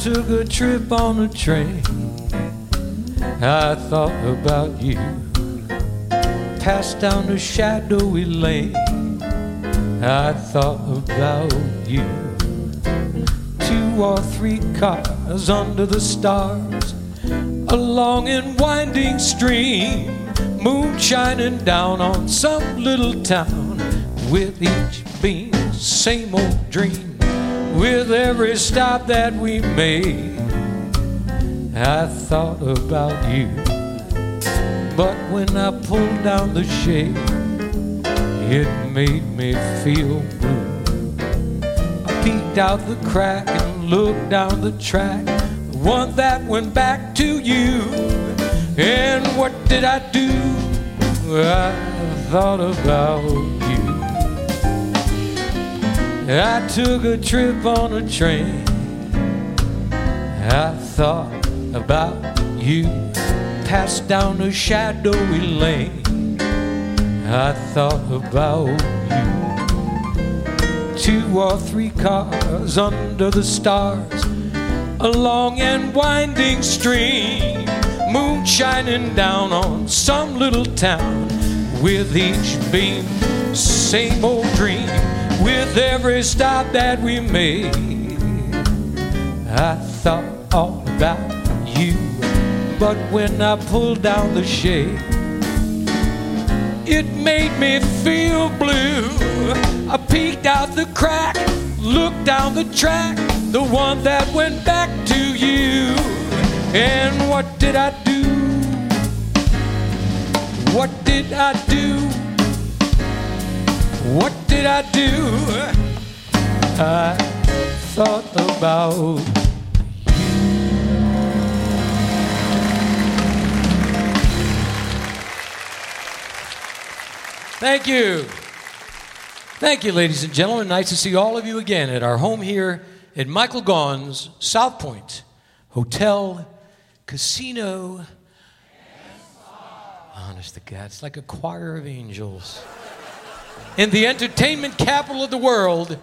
Took a trip on a train. I thought about you. Passed down a shadowy lane. I thought about you. Two or three cars under the stars. A long and winding stream. Moon shining down on some little town. With each beam, same old dream with every stop that we made. I thought about you, but when I pulled down the shade, it made me feel blue. I peeked out the crack and looked down the track, the one that went back to you. And what did I do? I thought about you. I took a trip on a train. I thought about you. Passed down a shadowy lane. I thought about you. Two or three cars under the stars. A long and winding stream. Moon shining down on some little town. With each beam, same old dream with every stop that we made. I thought all about you, but when I pulled down the shade, it made me feel blue. I peeked out the crack, looked down the track, the one that went back to you. And what did I do? What did I do? What did I do? I thought about you. Thank you. Thank you, ladies and gentlemen. Nice to see all of you again at our home here at Michael Gaughan's South Point Hotel, Casino. Honest to God, it's like a choir of angels in the entertainment capital of the world,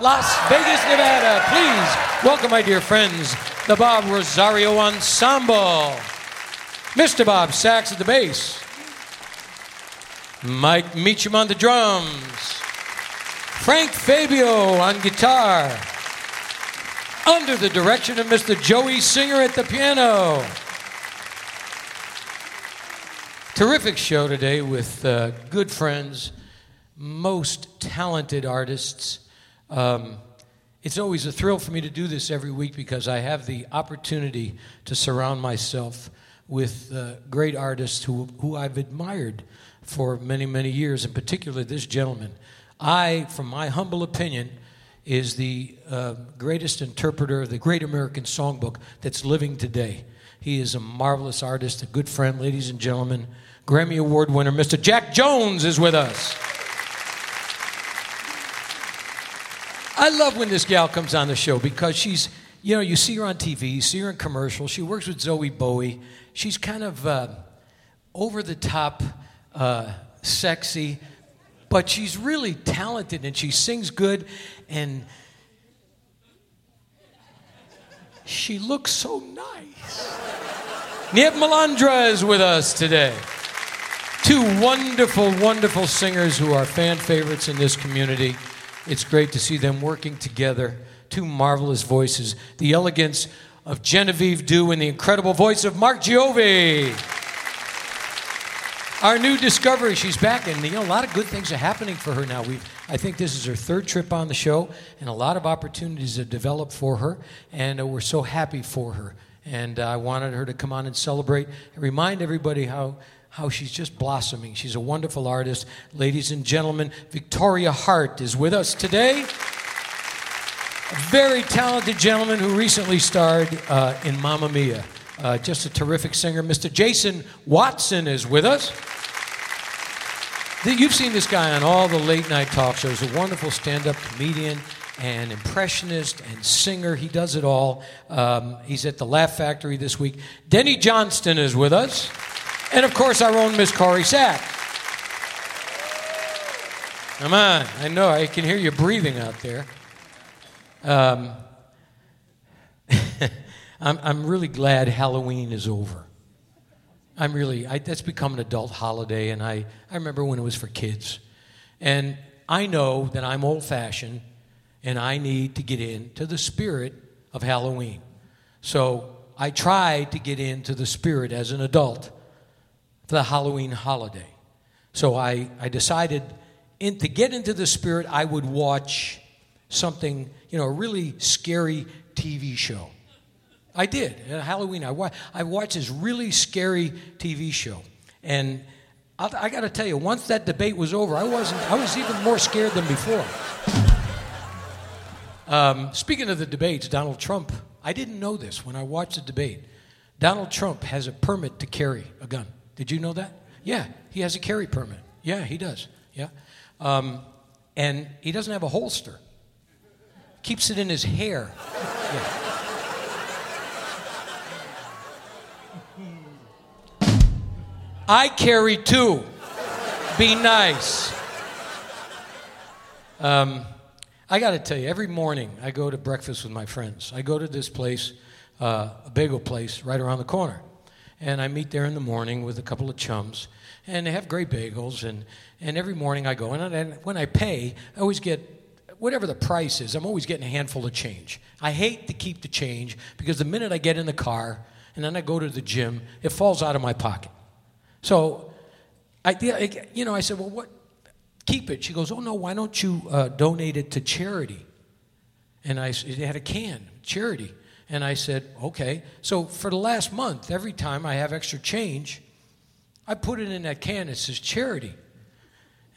Las Vegas, Nevada. Please welcome, my dear friends, the Bob Rosario Ensemble. Mr. Bob Sachs at the bass, Mike Meacham on the drums, Frank Fabio on guitar, under the direction of Mr. Joey Singer at the piano. Terrific show today with uh, good friends most talented artists. Um, it's always a thrill for me to do this every week because I have the opportunity to surround myself with uh, great artists who, who I've admired for many, many years, in particular this gentleman. I, from my humble opinion, is the uh, greatest interpreter of the great American songbook that's living today. He is a marvelous artist, a good friend, ladies and gentlemen. Grammy Award winner, Mr. Jack Jones, is with us. I love when this gal comes on the show because she's, you know, you see her on TV, you see her in commercials. She works with Zoe Bowie. She's kind of uh, over the top, uh, sexy, but she's really talented and she sings good and she looks so nice. Nieve Malandra is with us today. Two wonderful, wonderful singers who are fan favorites in this community. It's great to see them working together. Two marvelous voices. The elegance of Genevieve Dew and the incredible voice of Mark Giovi. Our new discovery, she's back, and you know, a lot of good things are happening for her now. We've I think this is her third trip on the show, and a lot of opportunities have developed for her, and uh, we're so happy for her. And uh, I wanted her to come on and celebrate and remind everybody how how she's just blossoming. She's a wonderful artist. Ladies and gentlemen, Victoria Hart is with us today. A very talented gentleman who recently starred uh, in Mamma Mia. Uh, just a terrific singer. Mr. Jason Watson is with us. You've seen this guy on all the late night talk shows, a wonderful stand up comedian and impressionist and singer. He does it all. Um, he's at the Laugh Factory this week. Denny Johnston is with us. And of course, our own Miss Corrie Sack. Come on. I know, I can hear you breathing out there. Um, I'm, I'm really glad Halloween is over. I'm really, I, that's become an adult holiday, and I, I remember when it was for kids. And I know that I'm old fashioned, and I need to get into the spirit of Halloween. So I tried to get into the spirit as an adult the Halloween holiday. So I, I decided in, to get into the spirit, I would watch something, you know, a really scary TV show. I did. At Halloween, I, wa- I watched this really scary TV show. And I, I got to tell you, once that debate was over, I, wasn't, I was even more scared than before. Um, speaking of the debates, Donald Trump, I didn't know this when I watched the debate. Donald Trump has a permit to carry a gun. Did you know that? Yeah, he has a carry permit. Yeah, he does. Yeah. Um, and he doesn't have a holster, keeps it in his hair. Yeah. I carry two. Be nice. Um, I got to tell you, every morning I go to breakfast with my friends. I go to this place, uh, a bagel place right around the corner and I meet there in the morning with a couple of chums, and they have great bagels. And, and every morning I go, and, and when I pay, I always get whatever the price is. I'm always getting a handful of change. I hate to keep the change because the minute I get in the car and then I go to the gym, it falls out of my pocket. So, I, you know, I said, well, what? Keep it. She goes, oh no, why don't you uh, donate it to charity? And I, it had a can, charity. And I said, okay. So for the last month, every time I have extra change, I put it in that can that says charity.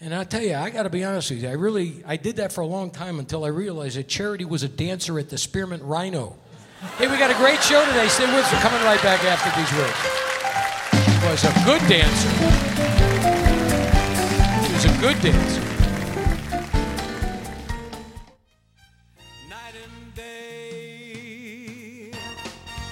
And I'll tell you, I got to be honest with you. I really, I did that for a long time until I realized that Charity was a dancer at the Spearmint Rhino. hey, we got a great show today. Stay with us. We're coming right back after these words. Was a good dancer. She was a good dancer.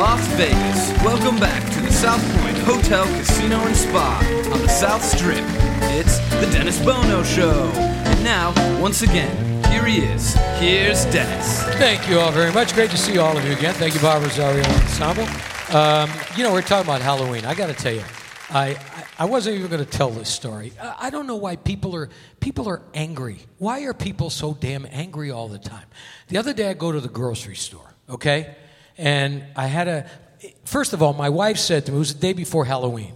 Las Vegas, welcome back to the South Point Hotel, Casino, and Spa on the South Strip. It's the Dennis Bono Show. And now, once again, here he is. Here's Dennis. Thank you all very much. Great to see all of you again. Thank you, Bob Rosario Ensemble. Um, you know, we're talking about Halloween. I got to tell you, I, I wasn't even going to tell this story. I don't know why people are people are angry. Why are people so damn angry all the time? The other day I go to the grocery store, okay? And I had a first of all, my wife said to me, it was the day before Halloween.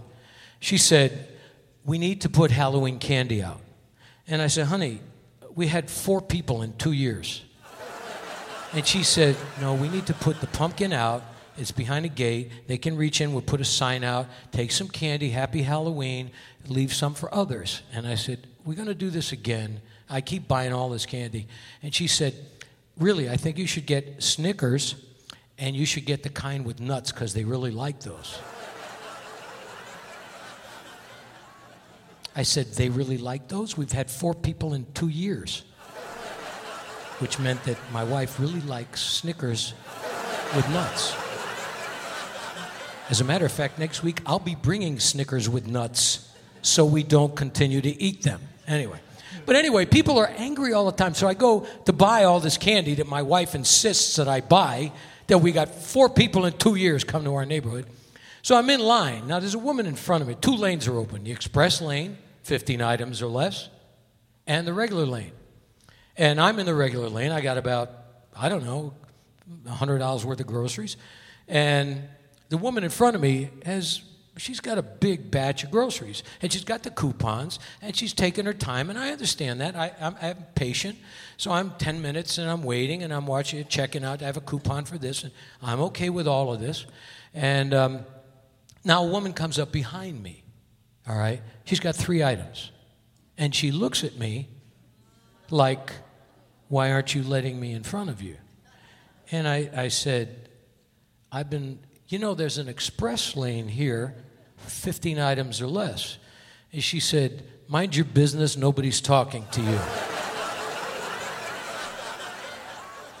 She said, We need to put Halloween candy out. And I said, Honey, we had four people in two years. And she said, No, we need to put the pumpkin out. It's behind a gate. They can reach in. We'll put a sign out. Take some candy. Happy Halloween. Leave some for others. And I said, We're going to do this again. I keep buying all this candy. And she said, Really, I think you should get Snickers and you should get the kind with nuts because they really like those. I said, They really like those? We've had four people in two years. Which meant that my wife really likes Snickers with nuts. As a matter of fact, next week I'll be bringing Snickers with nuts so we don't continue to eat them. Anyway. But anyway, people are angry all the time. So I go to buy all this candy that my wife insists that I buy, that we got four people in two years come to our neighborhood. So I'm in line. Now there's a woman in front of me. Two lanes are open the express lane 15 items or less, and the regular lane. And I'm in the regular lane. I got about, I don't know, $100 worth of groceries. And the woman in front of me has, she's got a big batch of groceries. And she's got the coupons, and she's taking her time. And I understand that. I, I'm, I'm patient. So I'm 10 minutes, and I'm waiting, and I'm watching it, checking out. I have a coupon for this, and I'm okay with all of this. And um, now a woman comes up behind me all right? She's got three items. And she looks at me like, Why aren't you letting me in front of you? And I, I said, I've been, you know, there's an express lane here, 15 items or less. And she said, Mind your business, nobody's talking to you.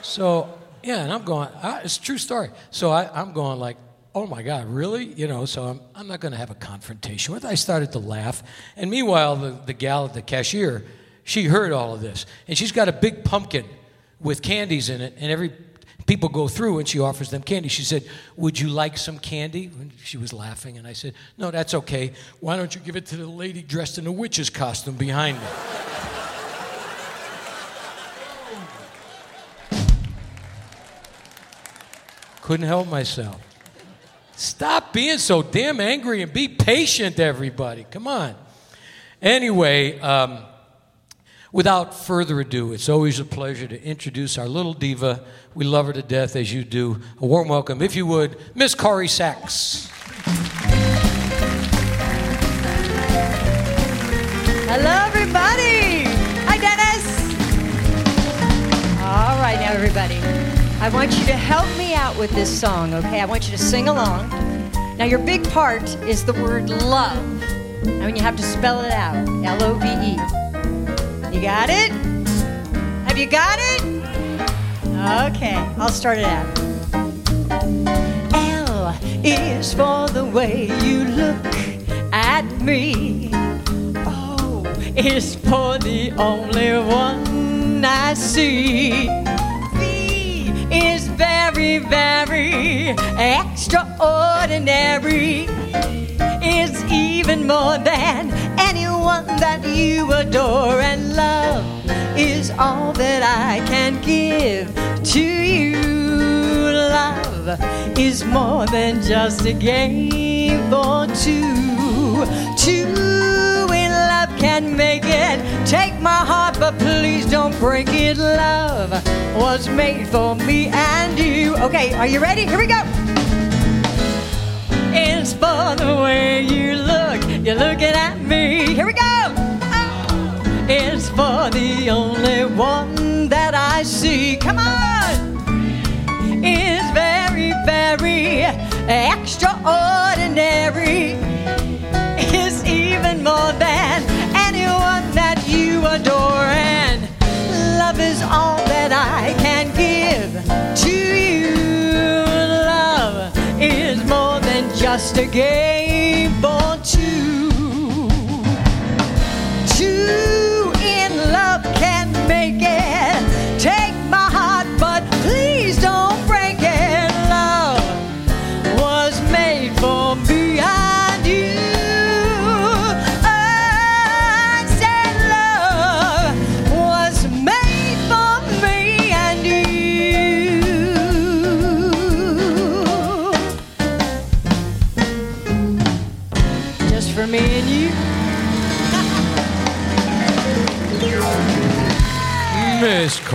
so, yeah, and I'm going, I, it's true story. So I, I'm going like, oh my God, really? You know, so I'm, I'm not going to have a confrontation with. I started to laugh. And meanwhile, the, the gal at the cashier, she heard all of this. And she's got a big pumpkin with candies in it. And every people go through and she offers them candy. She said, Would you like some candy? And she was laughing. And I said, No, that's okay. Why don't you give it to the lady dressed in a witch's costume behind me? Couldn't help myself. Stop being so damn angry and be patient, everybody. Come on. Anyway, um, without further ado, it's always a pleasure to introduce our little diva. We love her to death as you do. A warm welcome, if you would, Miss Corrie Sachs. Hello, everybody. Hi, Dennis. All right, now, everybody. I want you to help me out with this song, okay? I want you to sing along. Now, your big part is the word love. I mean, you have to spell it out L O V E. You got it? Have you got it? Okay, I'll start it out. L is for the way you look at me. O is for the only one I see V is very, very extraordinary. Even more than anyone that you adore, and love is all that I can give to you. Love is more than just a game for two. Two in love can make it. Take my heart, but please don't break it. Love was made for me and you. Okay, are you ready? Here we go. The way you look. You're looking at me. Here we go. Oh. It's for the only one that I see. Come on. It's very, very extraordinary. It's even more than anyone that you adore. And love is all just a game for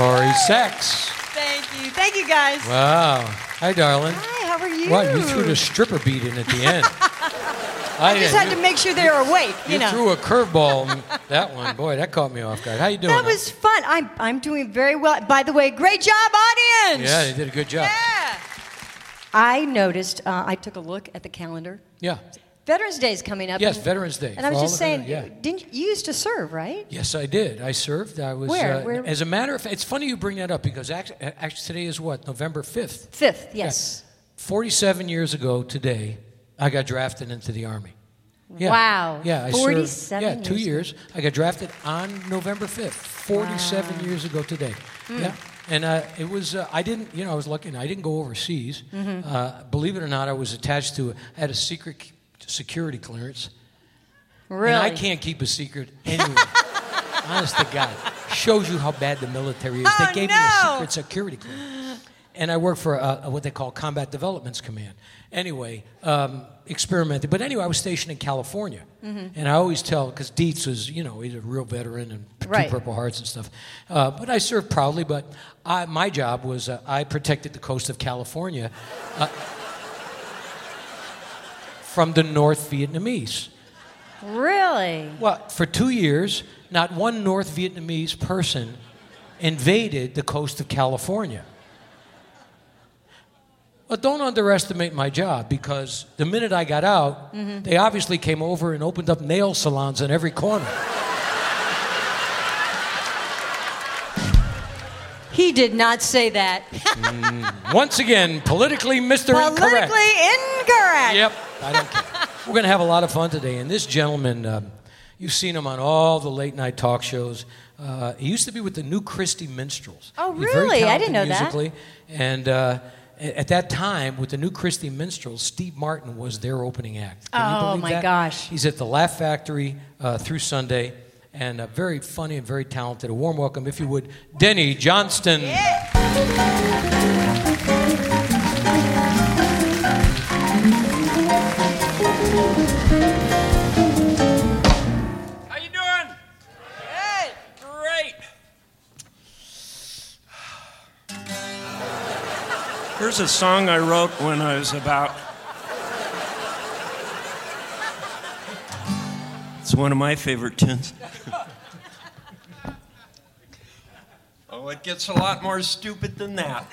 Corrie Sachs. Thank you. Thank you, guys. Wow. Hi, darling. Hi, how are you? Wow, you threw the stripper beat in at the end. I, I just had to make sure they were awake, you, You know. threw a curveball. that one, boy, that caught me off guard. How you doing? that was fun. I'm, I'm doing very well. By the way, great job, audience. Yeah, they did a good job. Yeah. I noticed, uh, I took a look at the calendar. Yeah. Veterans Day is coming up. Yes, and- Veterans Day. And I was just saying, yeah. didn't you, used to serve, right? Yes, I did. I served. I was. Where? Uh, Where- As a matter of fact, it's funny you bring that up because actually, actually today is what November fifth. Fifth, yes. Forty-seven years ago today, I got drafted into the army. Yeah. Wow. Yeah, I 47 served. Yeah, two years years. I got drafted on November fifth. Forty-seven Wow. years ago today. Hmm. Yeah. And uh, it was, uh, I didn't, you know, I was lucky. I didn't go overseas. Mm-hmm. Uh, believe it or not, I was attached to, I had a secret security clearance. Really? And I can't keep a secret anyway. Honest to God. Shows you how bad the military is. Oh, they gave me a secret security clearance. And I work for uh, what they call Combat Developments Command. Anyway, um, experimented. But anyway, I was stationed in California. Mm-hmm. And I always tell, because Dietz was, you know, he's a real veteran and p- Right. two Purple Hearts and stuff. Uh, but I served proudly. But I, my job was uh, I protected the coast of California uh, from the North Vietnamese. Really? Well, for two years, not one North Vietnamese person invaded the coast of California. Well, don't underestimate my job because the minute I got out, mm-hmm. they obviously came over and opened up nail salons in every corner. He did not say that. Once again, politically Mr. Politically Incorrect. incorrect. Yep, I don't care. We're going to have a lot of fun today. And this gentleman, um, you've seen him on all the late night talk shows. Uh, he used to be with the New Christie Minstrels. Oh, really? I didn't know that. musically. And uh, at that time, with the New Christie Minstrels, Steve Martin was their opening act. Can you Oh, my that? gosh. He's at the Laugh Factory uh, through Sunday. And uh, very funny and very talented. A warm welcome, if you would, Denny Johnston. How you doing? Hey, great. Here's a song I wrote when I was about. It's one of my favorite tunes. oh, it gets a lot more stupid than that.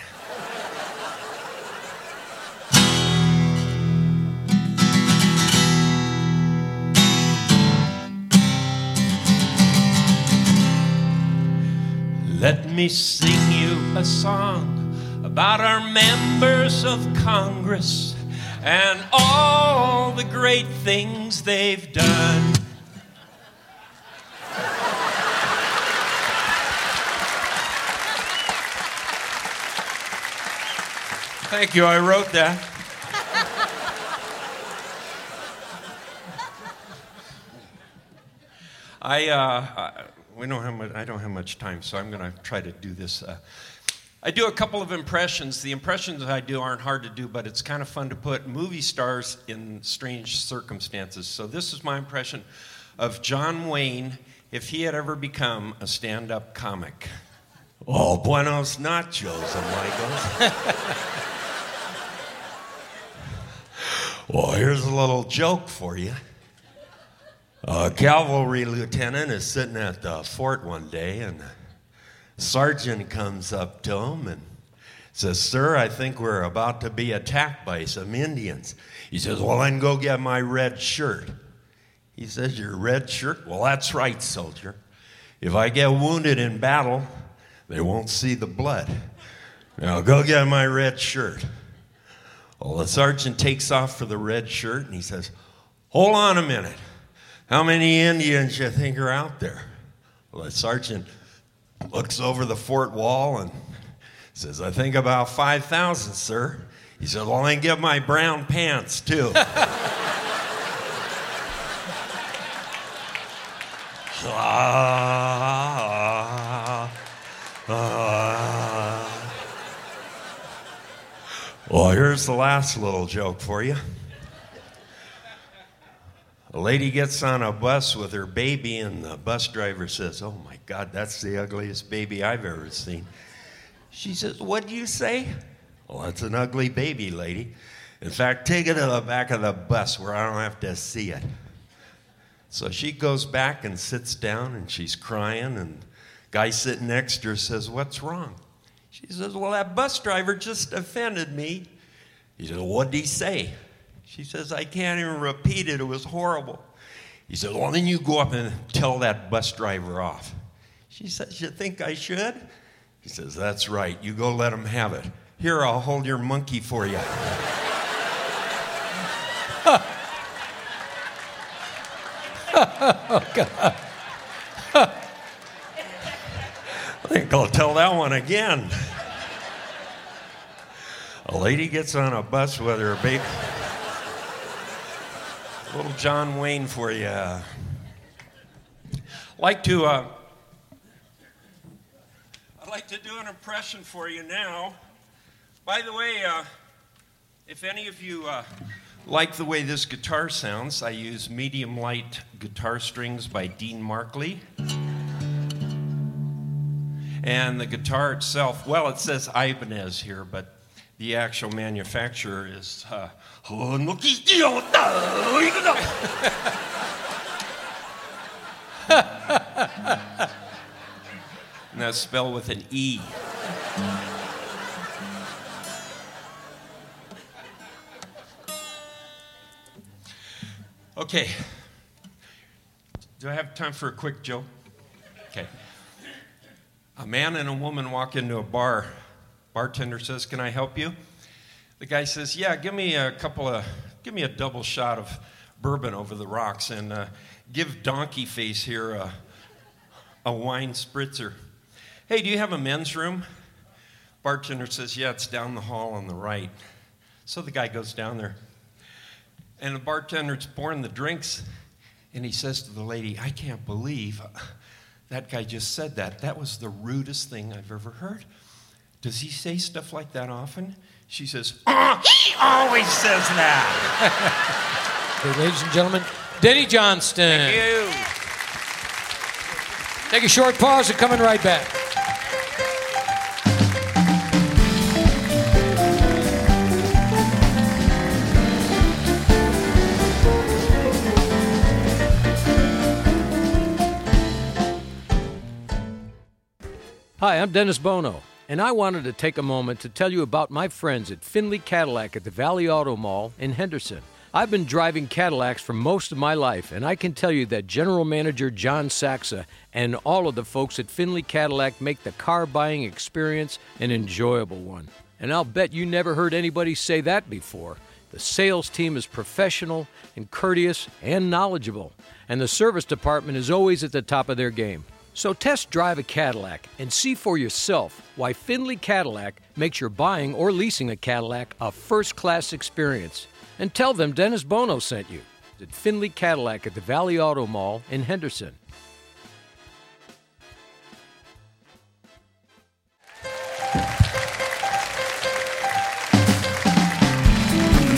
Let me sing you a song about our members of Congress and all the great things they've done. Thank you, I wrote that. I, uh, I we don't have much, I don't have much time, so I'm going to try to do this. Uh, I do a couple of impressions. The impressions I do aren't hard to do, but it's kind of fun to put movie stars in strange circumstances. So this is my impression of John Wayne if he had ever become a stand-up comic. Oh, buenos nachos, amigos. well, here's a little joke for you. A cavalry lieutenant is sitting at the fort one day, and the sergeant comes up to him and says, Sir, I think we're about to be attacked by some Indians. He says, Well, then go get my red shirt. He says, Your red shirt? Well, that's right, soldier. If I get wounded in battle, they won't see the blood. Now go get my red shirt. Well, the sergeant takes off for the red shirt and he says, Hold on a minute. How many Indians you think are out there? Well, the sergeant looks over the fort wall and says, I think about 5,000, sir. He said, Well, then give my brown pants, too. Ah, ah. Well, here's the last little joke for you. A lady gets on a bus with her baby, and the bus driver says, Oh my God, that's the ugliest baby I've ever seen. She says, What do you say? Well, that's an ugly baby, lady. In fact, take it to the back of the bus where I don't have to see it. So she goes back and sits down, and she's crying, and guy sitting next to her says, What's wrong? She says, Well, that bus driver just offended me. He said, What did he say? She says, I can't even repeat it. It was horrible. He said, Well, then you go up and tell that bus driver off. She says, You think I should? He says, That's right. You go let him have it. Here, I'll hold your monkey for you. Oh, God. I think I'll tell that one again. A lady gets on a bus with her baby. Little John Wayne for you. Like to, uh, I'd like to do an impression for you now. By the way, uh, if any of you uh, like the way this guitar sounds, I use medium light guitar strings by Dean Markley. And the guitar itself, well, it says Ibanez here, but the actual manufacturer is. Uh, and that's spelled with an E. Okay. Do I have time for a quick joke? Okay. A man and a woman walk into a bar. Bartender says, "Can I help you?" The guy says, "Yeah, give me a couple of, give me a double shot of bourbon over the rocks, and uh, give Donkey Face here a, a wine spritzer." Hey, do you have a men's room? Bartender says, "Yeah, it's down the hall on the right." So the guy goes down there, and the bartender's pouring the drinks, and he says to the lady, "I can't believe." That guy just said that. That was the rudest thing I've ever heard. Does he say stuff like that often? She says, oh, he always says that. Okay, ladies and gentlemen, Denny Johnston. Thank you. Take a short pause and coming right back. Hi, I'm Dennis Bono, and I wanted to take a moment to tell you about my friends at Finley Cadillac at the Valley Auto Mall in Henderson. I've been driving Cadillacs for most of my life, and I can tell you that General Manager John Saxa and all of the folks at Finley Cadillac make the car buying experience an enjoyable one. And I'll bet you never heard anybody say that before. The sales team is professional and courteous and knowledgeable, and the service department is always at the top of their game. So test drive a Cadillac and see for yourself why Finley Cadillac makes your buying or leasing a Cadillac a first class experience. And tell them Dennis Bono sent you at Finley Cadillac at the Valley Auto Mall in Henderson.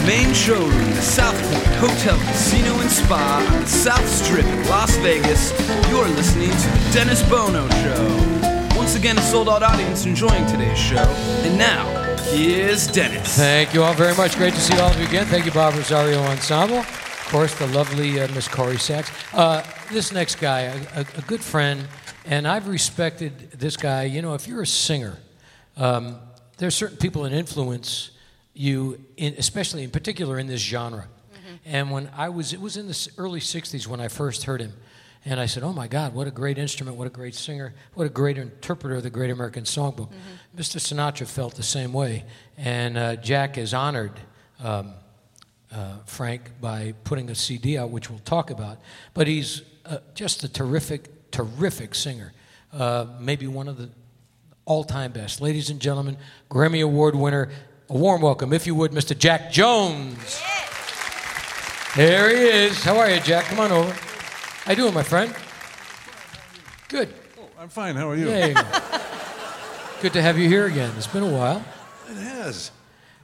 Main showroom, the South Point Hotel, Casino, and Spa on the South Strip in Las Vegas. You're listening to the Dennis Bono Show. Once again, a sold out audience enjoying today's show. And now, here's Dennis. Thank you all very much. Great to see all of you again. Thank you, Bob Rosario Ensemble. Of course, the lovely uh, Miss Corrie Sachs. Uh, this next guy, a, a, a good friend, and I've respected this guy. You know, if you're a singer, um, there's certain people that influence you, in, especially in particular in this genre. And when I was, it was in the early 60s when I first heard him. And I said, Oh my God, what a great instrument, what a great singer, what a great interpreter of the Great American Songbook. Mr. Sinatra felt the same way. And uh, Jack has honored um, uh, Frank by putting a CD out, which we'll talk about. But he's uh, just a terrific, terrific singer. Uh, maybe one of the all time best. Ladies and gentlemen, Grammy Award winner, a warm welcome, if you would, Mr. Jack Jones. There he is. How are you, Jack? Come on over. How you doing, my friend? Good. I'm fine. How are you? You go. Good to have you here again. It's been a while. It has.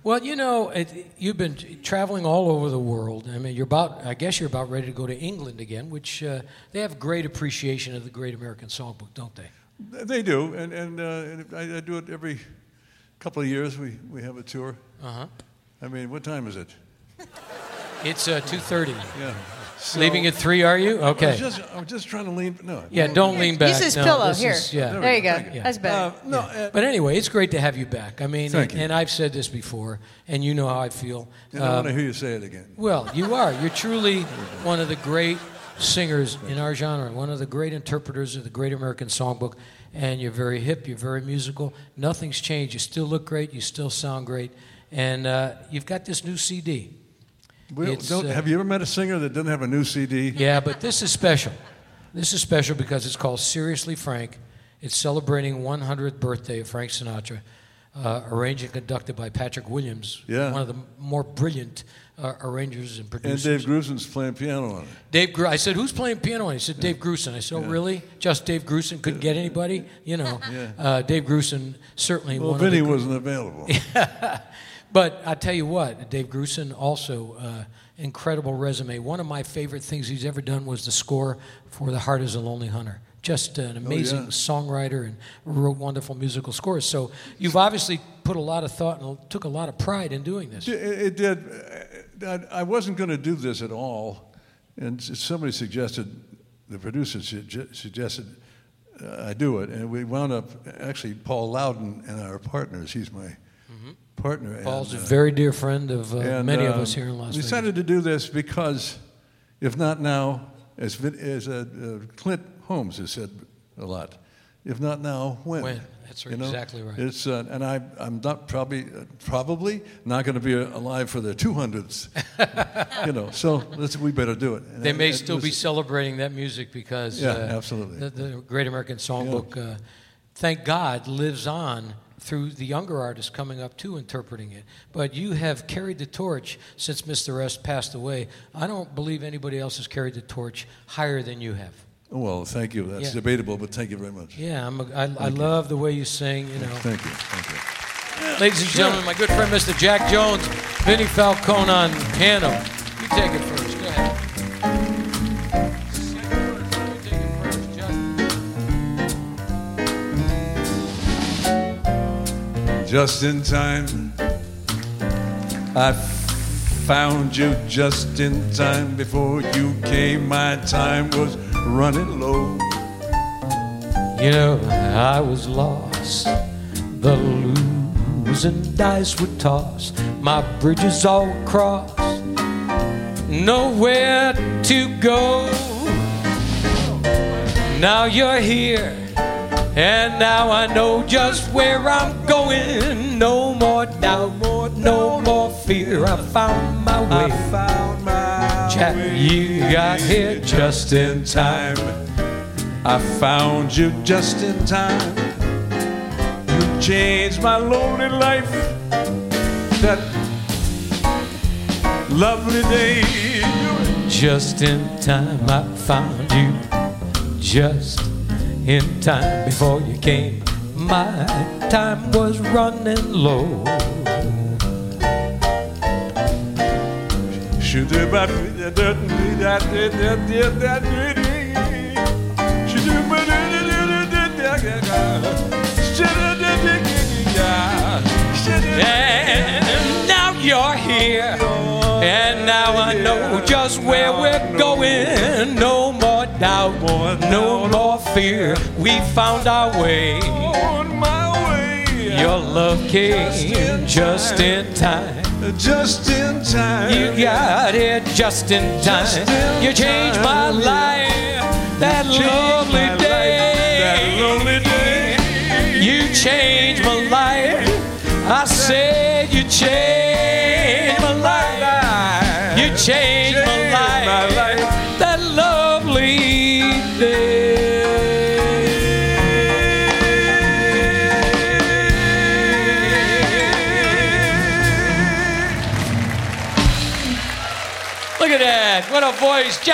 Well, you know, it, you've been traveling all over the world. I mean, you're about, I guess you're about ready to go to England again, which uh, they have great appreciation of the Great American Songbook, don't they? They do, and and, uh, and I, I do it every couple of years. We we have a tour. Uh huh. I mean, what time is it? It's uh, 2.30. Yeah. Leaving at three, are you? I Okay. was just, I was just trying to lean. No. Yeah, don't lean back. Use his No, pillow. this Here. is- yeah. There you go. Thank you. That's better. Uh, no. uh, But anyway, it's great to have you back. I mean, Thank and, you. and I've said this before, and you know how I feel. I don't want to Um, hear you say it again. well, you are. You're truly one of the great singers in our genre, one of the great interpreters of the Great American Songbook, and you're very hip, you're very musical. Nothing's changed. You still look great, you still sound great, and uh, you've got this new CD. It's, don't, uh, have you ever met a singer that didn't have a new CD? Yeah, but this is special. This is special because it's called Seriously Frank. It's celebrating 100th birthday of Frank Sinatra, uh, arranged and conducted by Patrick Williams, Yeah. one of the more brilliant uh, arrangers and producers. And. Dave Grusin's playing piano on it. Dave Gru- I said, who's playing piano? And he said, Dave Grusin. I said, oh, really? Just Dave Grusin? Couldn't get anybody? You know, Yeah. uh, Dave Grusin certainly Well, one Vinny wasn't available. But I tell you what, Dave Grusin also uh, incredible resume. One of my favorite things he's ever done was the score for The Heart Is a Lonely Hunter. Just an amazing Oh, yeah. songwriter and wrote wonderful musical scores. So you've obviously put a lot of thought and took a lot of pride in doing this. It, it did. I, I wasn't going to do this at all, and somebody suggested, the producer suggested uh, I do it, and we wound up actually Paul Lowden and our partners. He's my partner. Paul's and, a uh, very dear friend of uh, and, many of um, us here in Las we Vegas. decided to do this because, if not now, as, as uh, Clint Holmes has said a lot, if not now, when? When. That's You know? exactly right. It's uh, and I I'm not probably uh, probably not going to be alive for the 200s. you know, so let's we better do it. They may still be celebrating that music because Yeah, uh, absolutely. The, the Great American Songbook, uh, thank God, lives on through the younger artists coming up too, interpreting it. But you have carried the torch since Mr. S passed away. I don't believe anybody else has carried the torch higher than you have. Well, thank you. That's Yeah. debatable, but thank you very much. Yeah, I'm a, I, I love the way you sing. You know, Thank you. Thank you. ladies and gentlemen, my good friend Mr. Jack Jones, Vinnie Falcone on piano. You take it first. Go ahead. Just in time. I found you just in time before you came. My time was running low. You know, I was lost. The losing dice were tossed. My bridges all crossed. Nowhere to go. Now you're here. And now I know just where I'm going. No more doubt, no more fear. I found my way. found my Jack, you got here just in time. I found you just in time. You changed my lonely life. That lovely day. Just in time, I found you. Just in time before you came. My time was running low. Should that that that that And now you're here. And now I know just where we're going. No more doubt, no more fear. We found our way. on my way. Your love came just in time. just in time. You got it just in time. Just in You changed my life that lovely day. that lovely day. You changed my life. I said you changed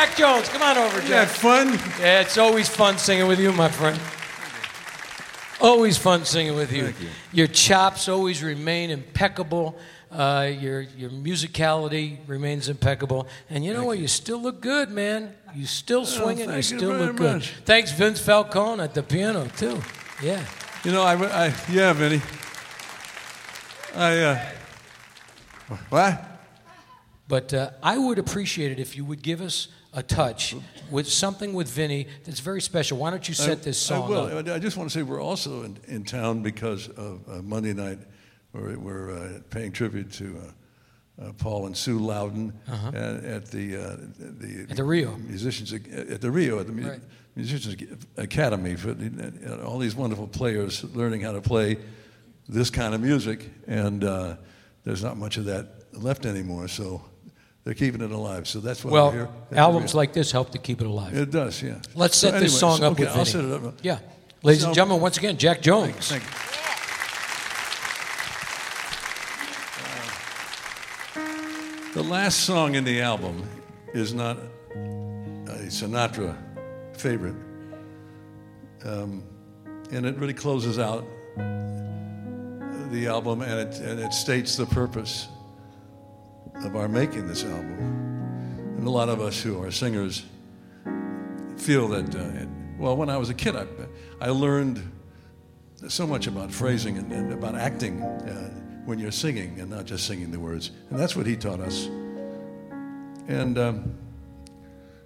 Jack Jones, come on over, Isn't that Jack. fun? Yeah, it's always fun singing with you, my friend. Always fun singing with you. Thank you. Your chops always remain impeccable. Uh, your your musicality remains impeccable, and you know what? You still look good, man. You still swinging. you you still look good. much. Thanks, Vince Falcone at the piano too. Yeah. You know, I, I yeah, Vinny. I, uh, what? But uh, I would appreciate it if you would give us a touch with something with Vinny that's very special. Why don't you set this song I will. up? I just want to say we're also in, in town because of uh, Monday night. We're, we're uh, paying tribute to uh, uh, Paul and Sue Lowden at, at the uh, the Uh-huh. At the Rio. musicians at the Rio at the mu- Right. musicians academy for the, uh, all these wonderful players learning how to play this kind of music, and uh, there's not much of that left anymore. So they're keeping it alive. So that's why we're here. Well, albums like this help to keep it alive. it does, yeah. Let's So set this anyway, song so- up okay, with I'll set it up. Yeah. Ladies So- and gentlemen, once again, Jack Jones. Thank you. The last song in the album is not a Sinatra favorite. Um, and it really closes out the album and it, and it states the purpose of our making this album. And a lot of us who are singers feel that, uh, well, when I was a kid, I, I learned so much about phrasing and, and about acting uh, when you're singing and not just singing the words. And that's what he taught us. And um,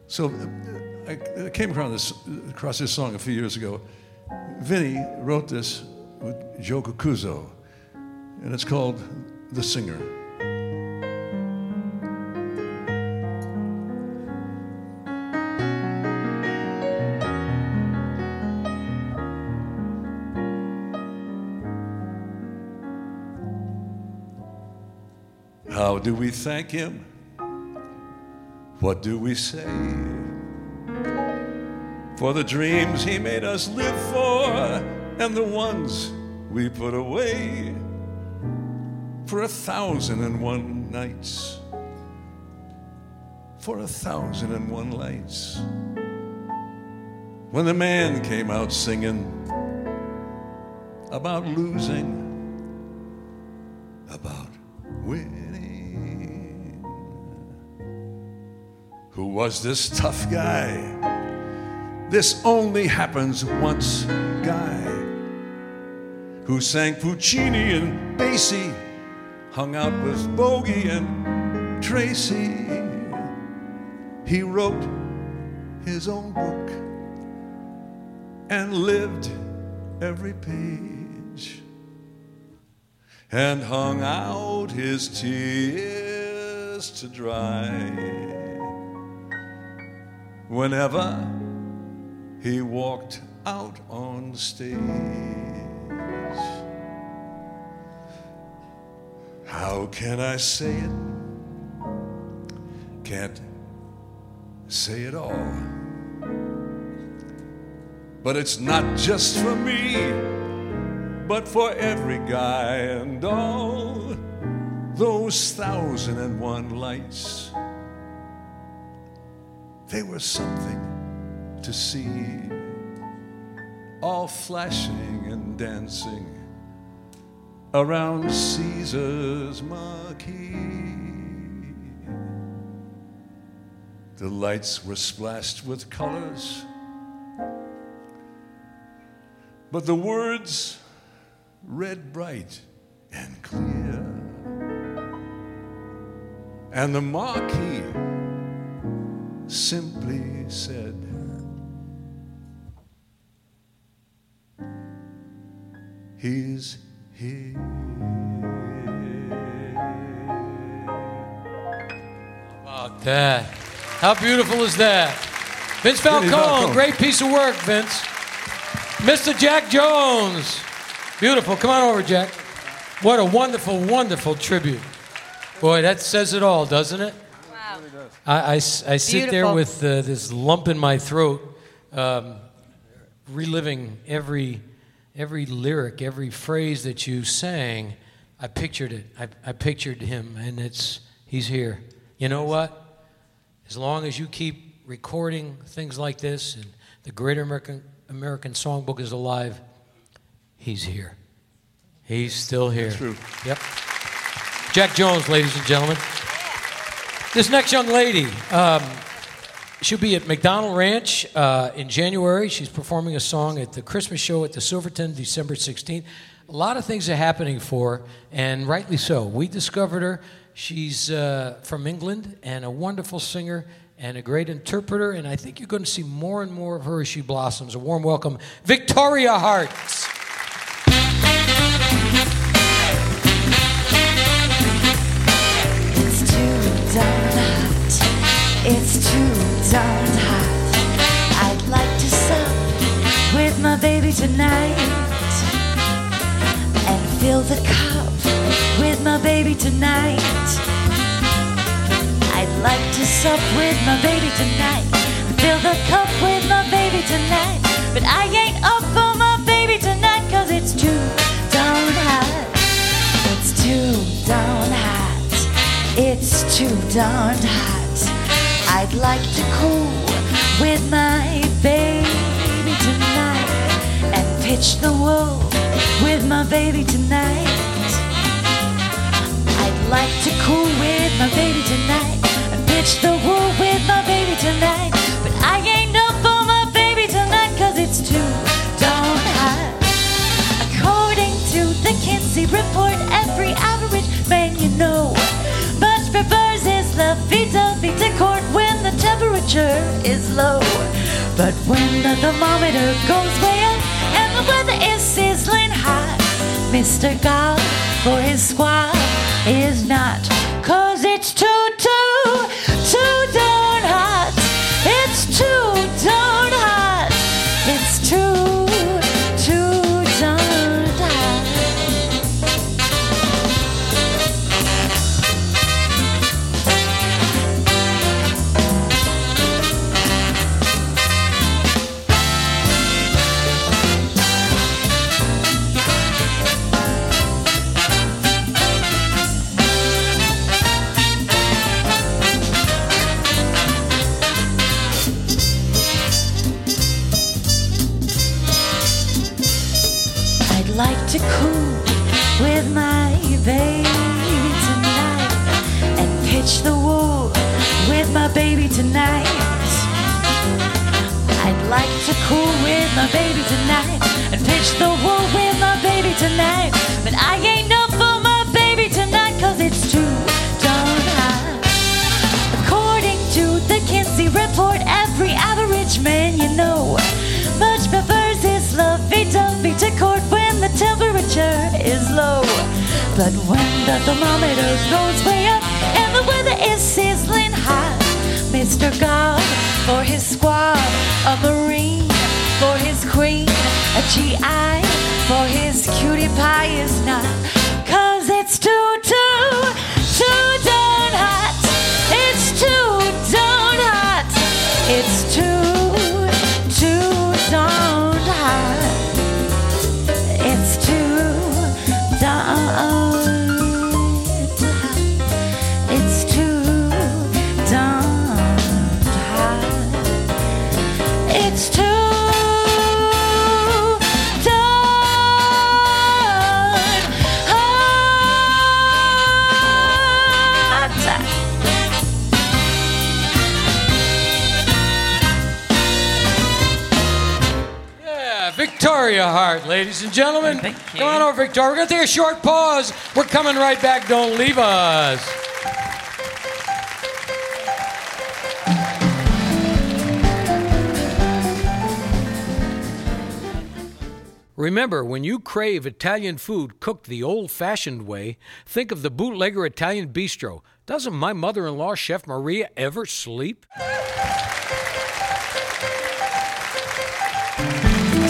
so uh, I, came across this, across this song a few years ago. Vinny wrote this with Joe Cucuzzo, and it's called The Singer. Do we thank him? What do we say? For the dreams he made us live for and the ones we put away for a thousand and one nights. For a thousand and one lights. When the man came out singing about losing, about winning. Who was this tough guy? This only happens once guy who sang Puccini and Basie, hung out with Bogey and Tracy. He wrote his own book and lived every page and hung out his tears to dry whenever he walked out on stage. How can I say it? Can't say it all. But it's not just for me, but for every guy and all. Those thousand and one lights, they were something to see. All flashing and dancing around Caesar's marquee. The lights were splashed with colors, but the words read bright and clear. And the marquee simply said, He's here. about that. How beautiful is that? Vince Falcone, Falcone. great piece of work, Vince. Mr. Jack Jones. Beautiful. Come on over, Jack. What a wonderful, wonderful tribute. Boy, that says it all, doesn't it? Wow. I, I s- I sit there with uh, this lump in my throat, um, reliving every, every lyric, every phrase that you sang. I pictured it. I, I pictured him, and it's he's here. You know what? As long as you keep recording things like this, and the Great American American Songbook is alive, he's here. He's still here. That's True. Yep. Jack Jones, ladies and gentlemen. This next young lady, um, she'll be at McDonald Ranch uh, in January. She's performing a song at the Christmas show at the Silverton, December 16th. A lot of things are happening for her, and rightly so. We discovered her. She's uh, from England and a wonderful singer, and a great interpreter, and I think you're going to see more and more of her as she blossoms. A warm welcome, Victoria Hart. It's too hot. It's too darn hot. I'd like to sup with my baby tonight and fill the cup with my baby tonight. I'd like to sup with my baby tonight fill the cup with my baby tonight. But I ain't up for my baby tonight cause it's too darn hot. It's too darn hot. It's too darn hot. I'd like to cool with my baby tonight and pitch the wool with my baby tonight. I'd like to cool with my baby tonight and pitch the wool with my baby tonight. But I ain't up for my baby tonight cause it's too darn hot. According to the Kinsey report, every average man you know much prefers his lovey-dovey to court when the temperature is low. But when the thermometer goes way up and the weather is sizzling hot, Mr. God for his squad is not. Cause it's too, too, baby tonight. I'd like to cool with my baby tonight and pitch the wool with my baby tonight. But I ain't up for my baby tonight cause it's too darn hot. According to the Kinsey report, every average man you know much prefers his lovey-dovey to court when the temperature is low. But when the thermometer goes his cutie ladies and gentlemen. Thank you. Come on over, Victoria. We're going to take a short pause. We're coming right back. Don't leave us. Remember, when you crave Italian food cooked the old fashioned way, think of the Bootlegger Italian Bistro. Doesn't my mother in law, Chef Maria, ever sleep?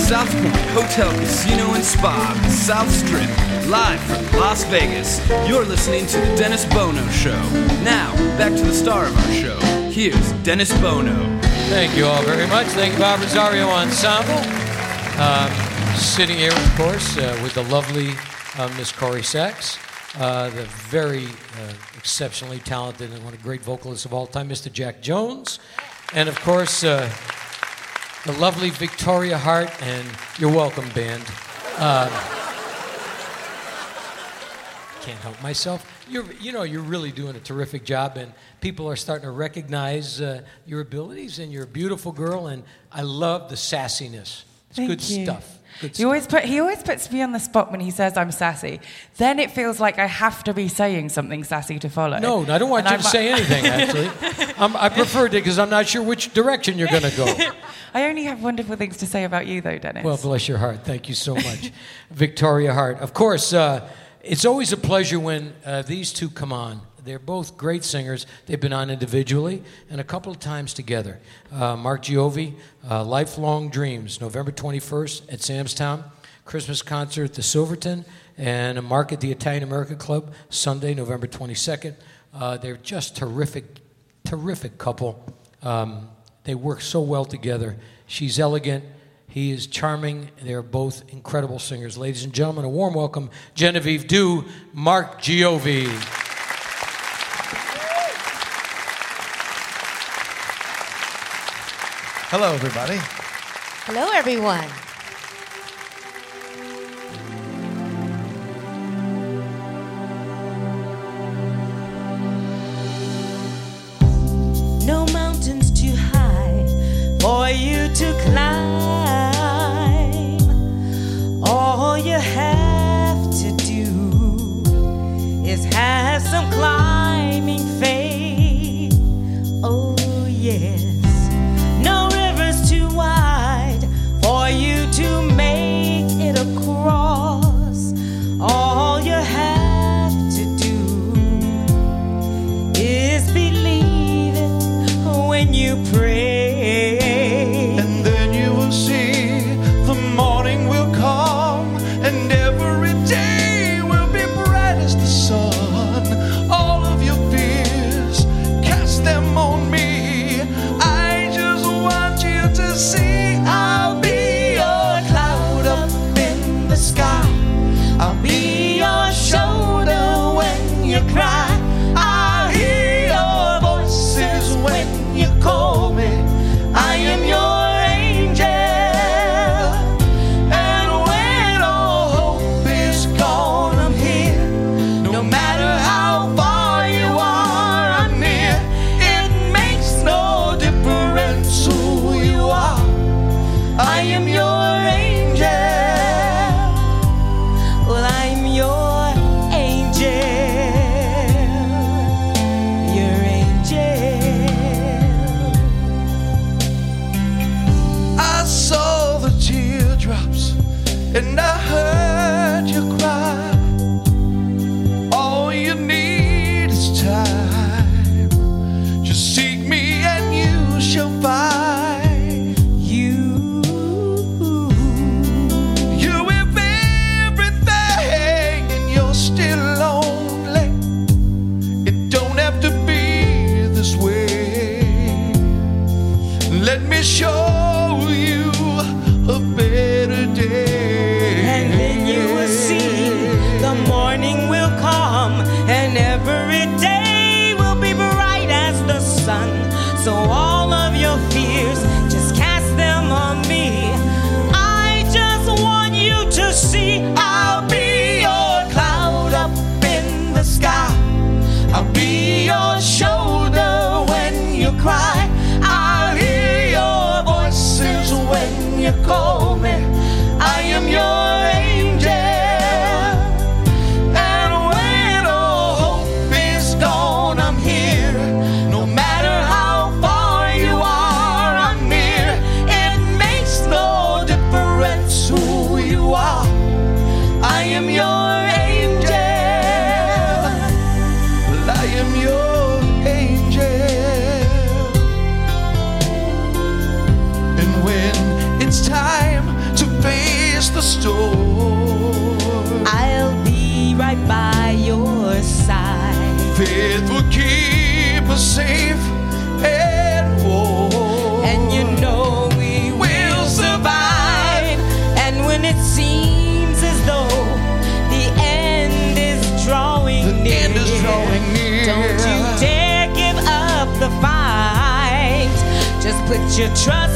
South Point Hotel, Casino, and Spa, South Strip, live from Las Vegas. You're listening to The Dennis Bono Show. Now, back to the star of our show. Here's Dennis Bono. Thank you all very much. Thank you, Bob Rosario Ensemble. Um, sitting here, of course, uh, with the lovely uh, Miss Corrie Sachs, uh, the very uh, exceptionally talented and one of the great vocalists of all time, Mr. Jack Jones, and of course, uh, the lovely Victoria Hart and your welcome band. Um, can't help myself. You're, you know, you're really doing a terrific job, and people are starting to recognize uh, your abilities. And you're a beautiful girl, and I love the sassiness. It's Thank good you. stuff. He always put he always puts me on the spot when he says I'm sassy. Then it feels like I have to be saying something sassy to follow. No, I don't want And you to I'm- say anything, actually. I'm, I prefer it because I'm not sure which direction you're going to go. I only have wonderful things to say about you, though, Dennis. Well, bless your heart. Thank you so much, Victoria Hart. Of course, uh, it's always a pleasure when uh, these two come on. They're both great singers. They've been on individually and a couple of times together. Uh, Mark Giovi, uh, Lifelong Dreams, November 21st at Sam's Town. Christmas concert at the Silverton, and a mark at the Italian American Club, Sunday, November 22nd. Uh, they're just terrific, terrific couple. Um, they work so well together. She's elegant. He is charming. They're both incredible singers. Ladies and gentlemen, a warm welcome, Genevieve Dew, Mark Giovi. Hello, everybody. Hello, everyone. No mountains too high for you to climb. All you have to do is have some climbing faith. Oh, yes. Put your trust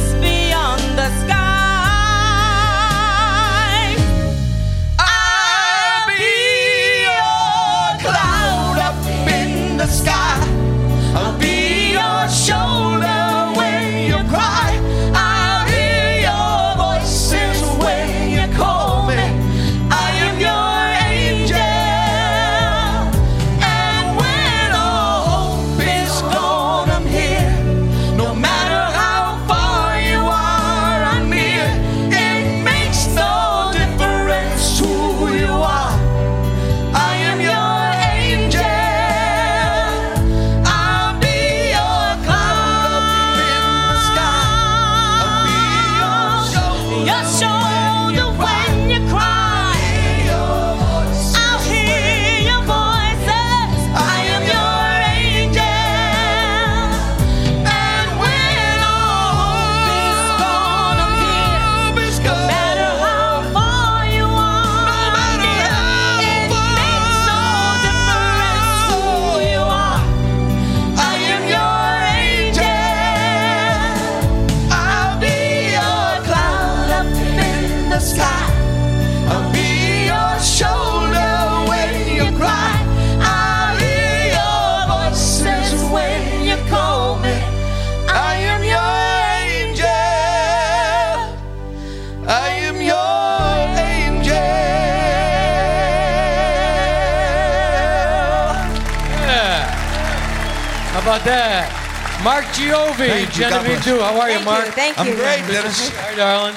about that? Mark Giovi, Thank you. Genevieve bless. Dew. How are you, Thank Mark? you. Thank I'm you. great, Good to Dennis. Hi, darling.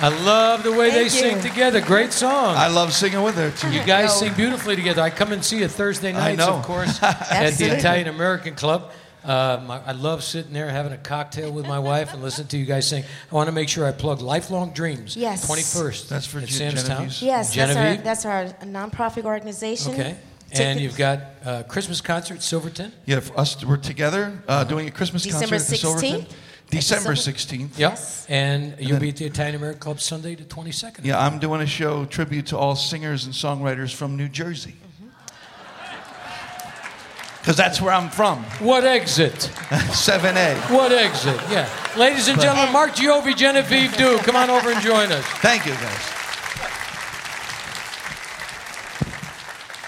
I love the way they Thank sing together. Great song. I love singing with her too. You guys sing beautifully together. I come and see you Thursday I nights, of course, at the Italian American Club. Um, I I love sitting there having a cocktail with my wife and listening to you guys sing. I want to make sure I plug Lifelong Dreams. Yes. 21st. That's for at Gen- Sam's Town. Genevieve's? Yes, that's our, Genevieve. that's our nonprofit organization. Okay. Tickets- And you've got uh, Christmas concert, Silverton. Yeah, for us, we're together uh, doing a Christmas December concert at the Silverton. 16th? December December- 16th. Yep. Yes. And you'll then- be at the Italian American Club Sunday the 22nd. Yeah, I'm doing a show tribute to all singers and songwriters from New Jersey. Because that's where I'm from. What exit? 7A. What exit? Yeah. Ladies and gentlemen, Mark Giovi, Genevieve Dew. Come on over and join us. Thank you, guys.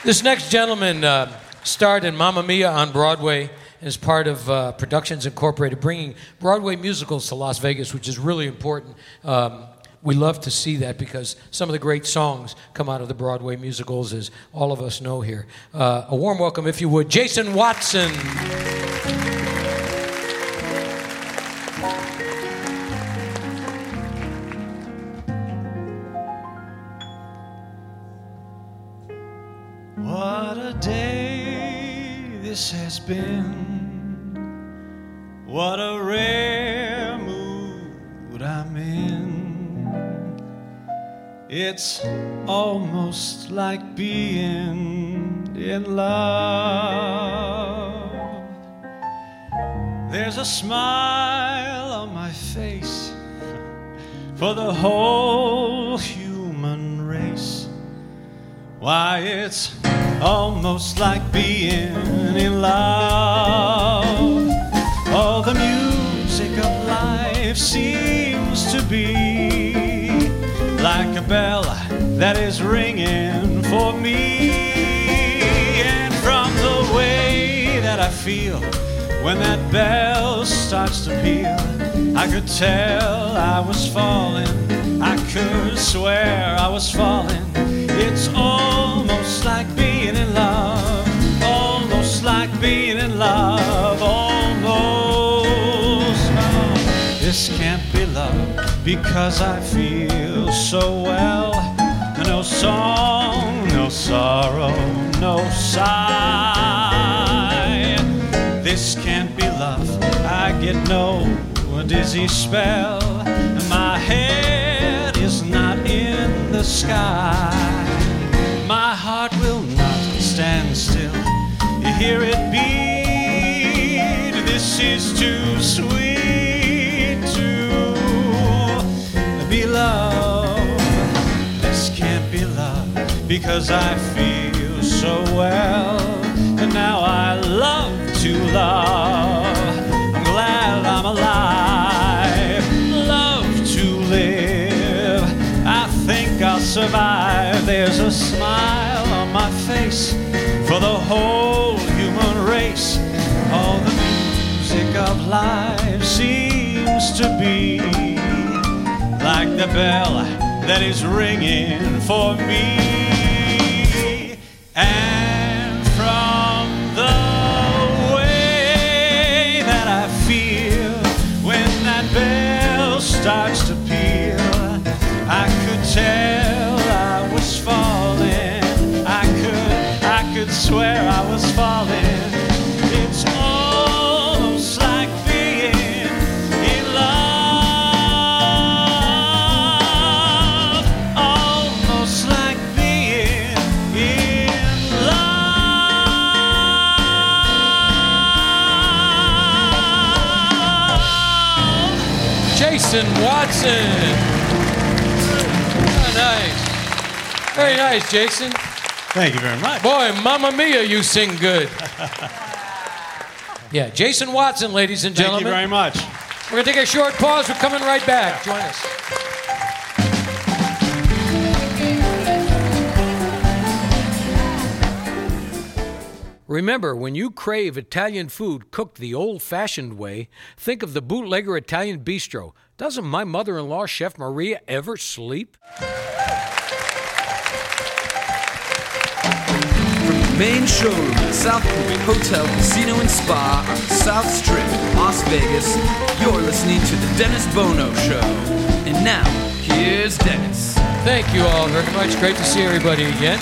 This next gentleman uh, starred in Mamma Mia on Broadway as part of uh, Productions Incorporated, bringing Broadway musicals to Las Vegas, which is really important. Um, we love to see that because some of the great songs come out of the Broadway musicals, as all of us know here. Uh, a warm welcome, if you would, Jason Watson. Been. What a rare mood I'm in. It's almost like being in love. There's a smile on my face for the whole human race. Why, it's almost like being in love. All the music of life seems to be like a bell that is ringing for me. And from the way that I feel when that bell starts to peal, I could tell I was falling. I could swear I was falling. It's almost like being in love. Almost like being in love. Almost. Oh, this can't be love because I feel so well. No song, no sorrow, no sigh. This can't be love. I get no dizzy spell. My head is not in the sky. Hear it beat. This is too sweet to be loved. This can't be love because I feel so well. And now I love to love. I'm glad I'm alive. Love to live. I think I'll survive. There's a smile on my face for the whole. All the music of life seems to be like the bell that is ringing for me. And from the way that I feel when that bell starts to peal, I could tell I was falling. I could, I could swear I was falling. Jason Watson. Oh, nice. Very nice, Jason. Thank you very much. Boy, Mamma Mia, you sing good. Yeah, Jason Watson, ladies and gentlemen. Thank you very much. We're going to take a short pause. We're coming right back. Join us. Remember, when you crave Italian food cooked the old fashioned way, think of the bootlegger Italian bistro. Doesn't my mother in law, Chef Maria, ever sleep? main showroom at South Point Hotel, Casino, and Spa on the South Strip, Las Vegas. You're listening to The Dennis Bono Show. And now, here's Dennis. Thank you all very much. Great to see everybody again.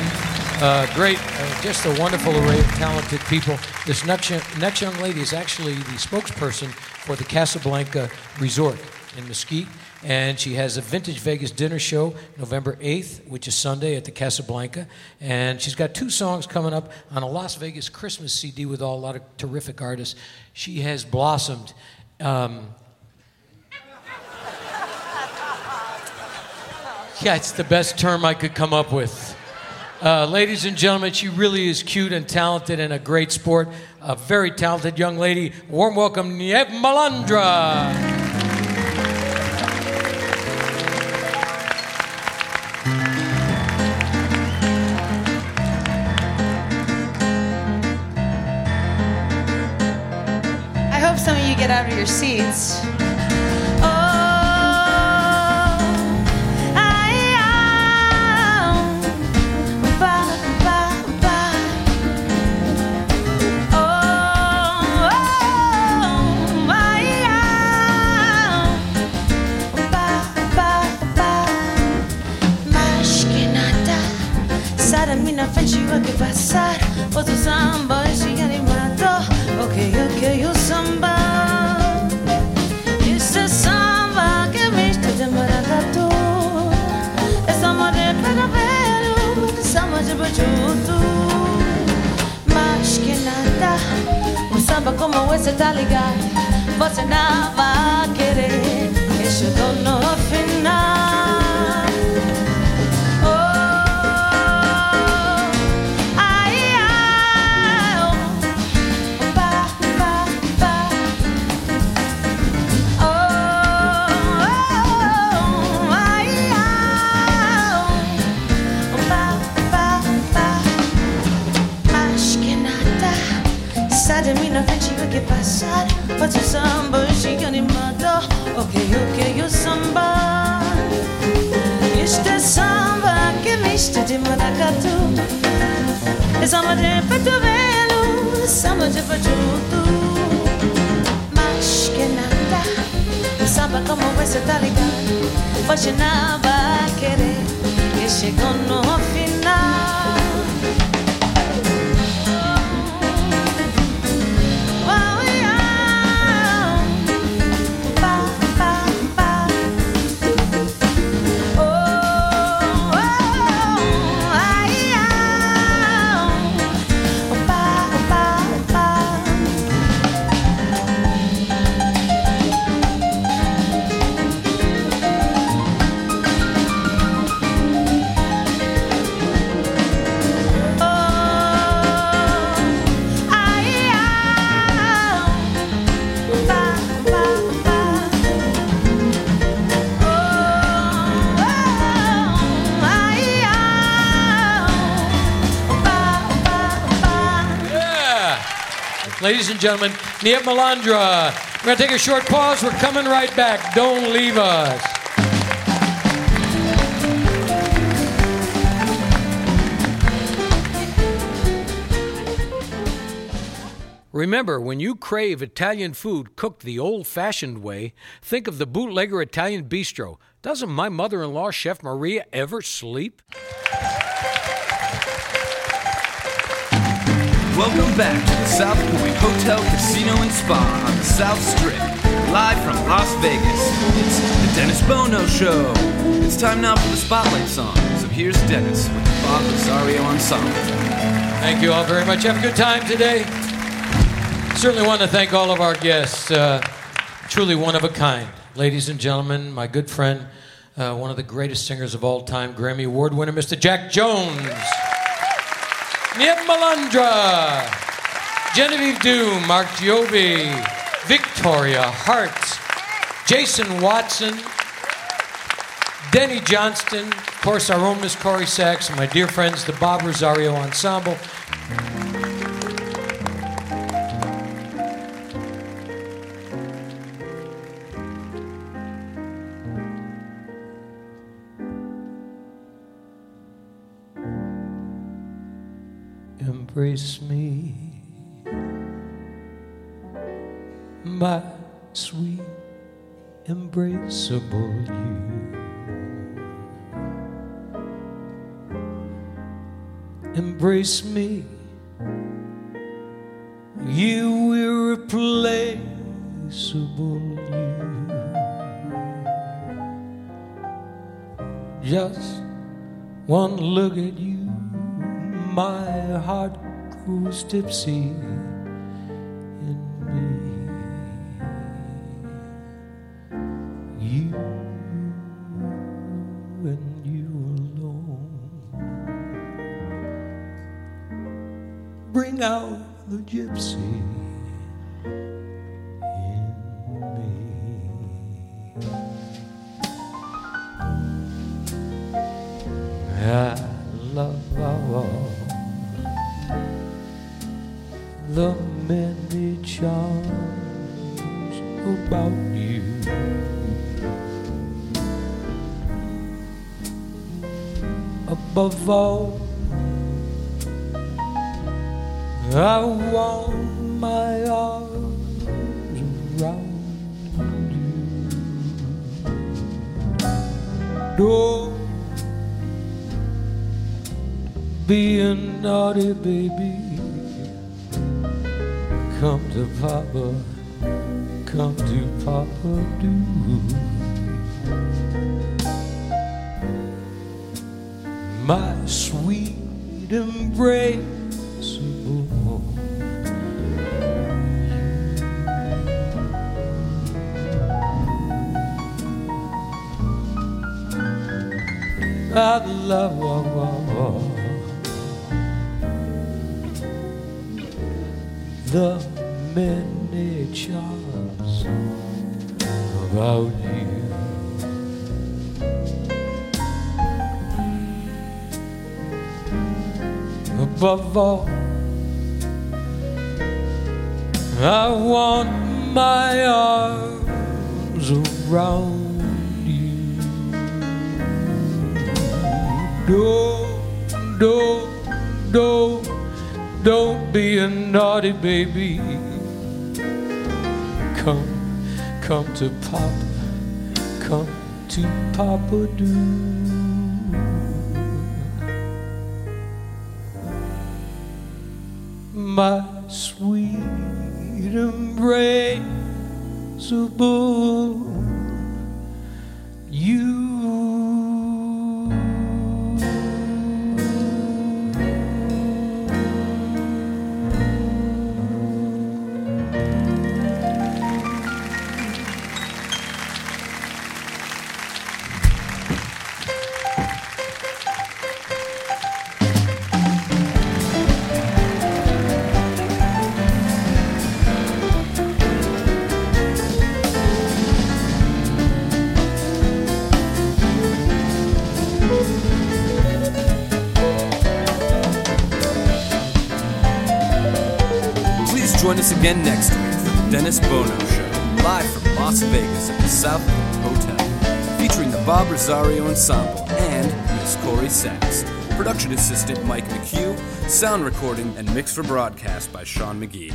Uh, great, uh, just a wonderful array of talented people. This next, next young lady is actually the spokesperson for the Casablanca Resort in Mesquite. And she has a Vintage Vegas dinner show November 8th, which is Sunday at the Casablanca. And she's got two songs coming up on a Las Vegas Christmas CD with all, a lot of terrific artists. She has blossomed. Um, yeah, it's the best term I could come up with. Uh, ladies and gentlemen, she really is cute and talented and a great sport. A very talented young lady. Warm welcome, Nieve Malandra. Your seats. Ladies and gentlemen, Nieve Malandra. We're going to take a short pause. We're coming right back. Don't leave us. Remember, when you crave Italian food cooked the old fashioned way, think of the Bootlegger Italian Bistro. Doesn't my mother in law, Chef Maria, ever sleep? Welcome back to the South Point Hotel, Casino, and Spa on the South Strip. Live from Las Vegas. It's the Dennis Bono Show. It's time now for the Spotlight song. So here's Dennis with the Bob Rosario Ensemble. Thank you all very much. Have a good time today. Certainly want to thank all of our guests. Uh, truly one of a kind. Ladies and gentlemen, my good friend, uh, one of the greatest singers of all time, Grammy Award winner, Mr. Jack Jones. Nieve Malandra. Genevieve Doom, Mark Giovi, Victoria Hart, Jason Watson, Denny Johnston, of course, our own Miss Corrie Sachs, and my dear friends, the Bob Rosario Ensemble. Embrace me, my sweet, embraceable you. Embrace me, you irreplaceable you. Just one look at you, my heart grows tipsy I love the many charms about you. Above all, I want my arms around Don't, don't, don't, don't be a naughty baby. Come, come to Papa, come to Papa do. My sound recording and mix for broadcast by Sean McGee.